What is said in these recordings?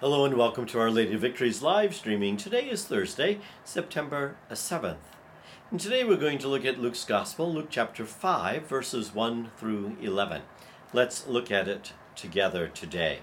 Hello and welcome to Our Lady of Victories live streaming. Today is Thursday, September 7th. And today we're going to look at Luke's Gospel, Luke chapter 5, verses 1 through 11. Let's look at it together today.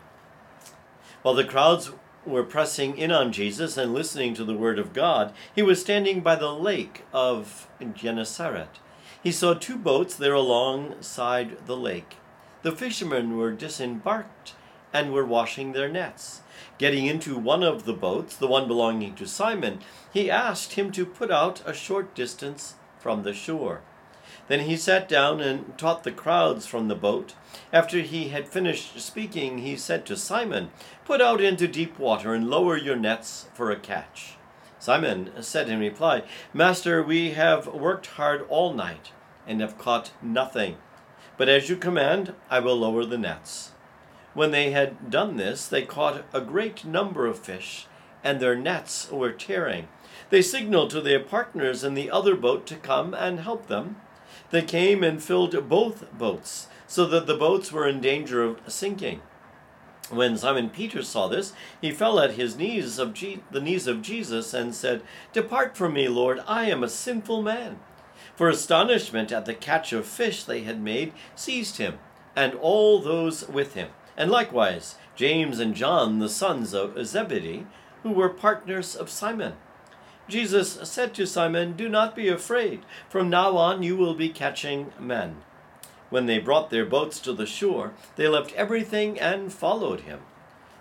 While the crowds were pressing in on Jesus and listening to the word of God, he was standing by the lake of Gennesaret. He saw two boats there alongside the lake. The fishermen were disembarked and were washing their nets. Getting into one of the boats, the one belonging to Simon, he asked him to put out a short distance from the shore. Then he sat down and taught the crowds from the boat. After he had finished speaking, he said to Simon, Put out into deep water and lower your nets for a catch. Simon said in reply, Master, we have worked hard all night and have caught nothing. But as you command, I will lower the nets. When they had done this, they caught a great number of fish, and their nets were tearing. They signaled to their partners in the other boat to come and help them. They came and filled both boats, so that the boats were in danger of sinking. When Simon Peter saw this, he fell at his knees of Je- the knees of Jesus and said, "Depart from me, Lord, I am a sinful man." For astonishment at the catch of fish they had made seized him and all those with him and likewise James and John, the sons of Zebedee, who were partners of Simon. Jesus said to Simon, Do not be afraid. From now on you will be catching men. When they brought their boats to the shore, they left everything and followed him.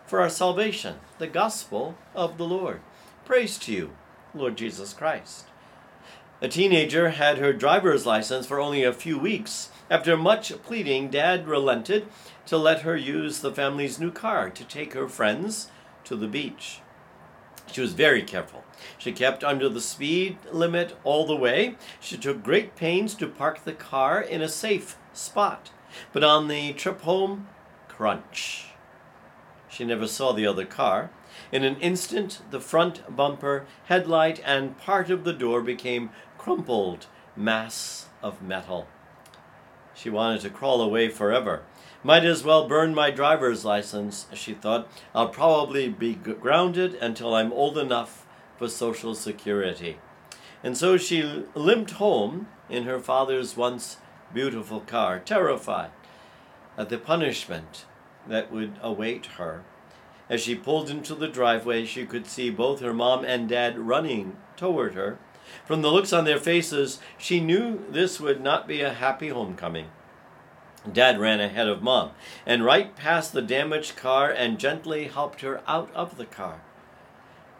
For our salvation, the gospel of the Lord. Praise to you, Lord Jesus Christ. A teenager had her driver's license for only a few weeks. After much pleading, Dad relented to let her use the family's new car to take her friends to the beach. She was very careful. She kept under the speed limit all the way. She took great pains to park the car in a safe spot. But on the trip home, crunch. She never saw the other car. In an instant, the front bumper, headlight, and part of the door became crumpled mass of metal. She wanted to crawl away forever. Might as well burn my driver's license, she thought. I'll probably be grounded until I'm old enough for Social Security. And so she limped home in her father's once beautiful car, terrified at the punishment that would await her. As she pulled into the driveway, she could see both her mom and dad running toward her. From the looks on their faces, she knew this would not be a happy homecoming. Dad ran ahead of Mom and right past the damaged car and gently helped her out of the car.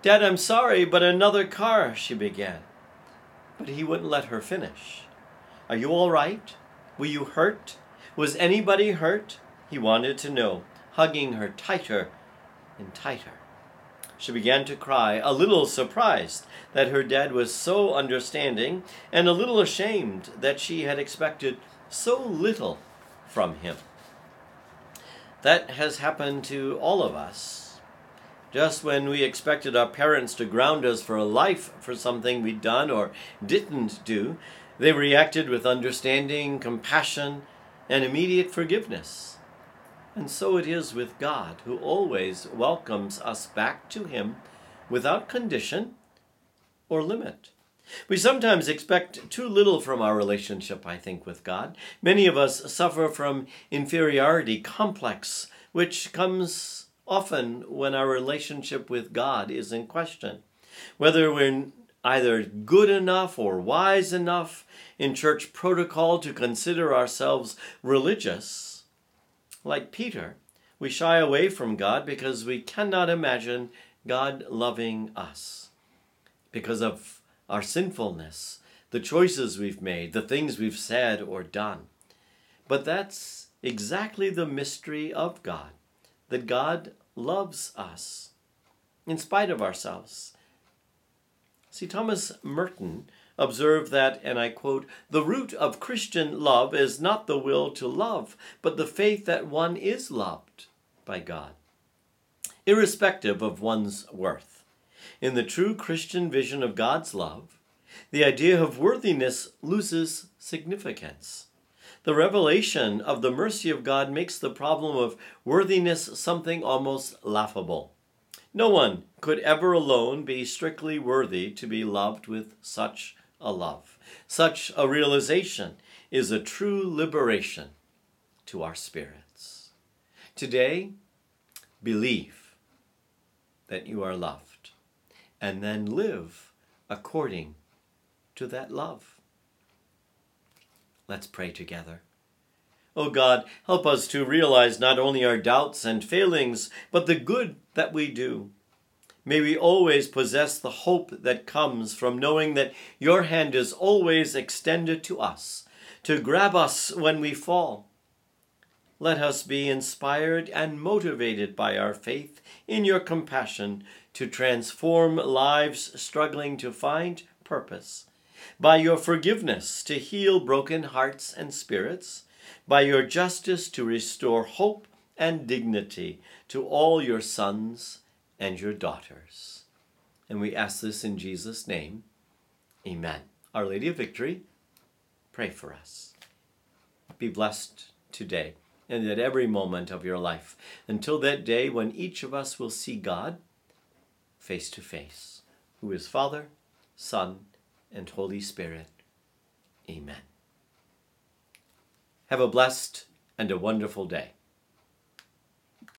Dad, I'm sorry, but another car, she began. But he wouldn't let her finish. Are you all right? Were you hurt? Was anybody hurt? He wanted to know, hugging her tighter and tighter. She began to cry, a little surprised that her dad was so understanding, and a little ashamed that she had expected so little from him. That has happened to all of us. Just when we expected our parents to ground us for a life for something we'd done or didn't do, they reacted with understanding, compassion, and immediate forgiveness. And so it is with God, who always welcomes us back to Him without condition or limit. We sometimes expect too little from our relationship, I think, with God. Many of us suffer from inferiority complex, which comes often when our relationship with God is in question. Whether we're either good enough or wise enough in church protocol to consider ourselves religious, like Peter, we shy away from God because we cannot imagine God loving us because of our sinfulness, the choices we've made, the things we've said or done. But that's exactly the mystery of God that God loves us in spite of ourselves. See, Thomas Merton observed that, and I quote, the root of Christian love is not the will to love, but the faith that one is loved by God, irrespective of one's worth. In the true Christian vision of God's love, the idea of worthiness loses significance. The revelation of the mercy of God makes the problem of worthiness something almost laughable. No one could ever alone be strictly worthy to be loved with such a love. Such a realization is a true liberation to our spirits. Today, believe that you are loved and then live according to that love. Let's pray together. O oh God, help us to realize not only our doubts and failings, but the good that we do. May we always possess the hope that comes from knowing that your hand is always extended to us, to grab us when we fall. Let us be inspired and motivated by our faith in your compassion to transform lives struggling to find purpose, by your forgiveness to heal broken hearts and spirits, by your justice to restore hope and dignity to all your sons and your daughters. And we ask this in Jesus' name. Amen. Our Lady of Victory, pray for us. Be blessed today and at every moment of your life until that day when each of us will see God face to face, who is Father, Son, and Holy Spirit. Amen. Have a blessed and a wonderful day.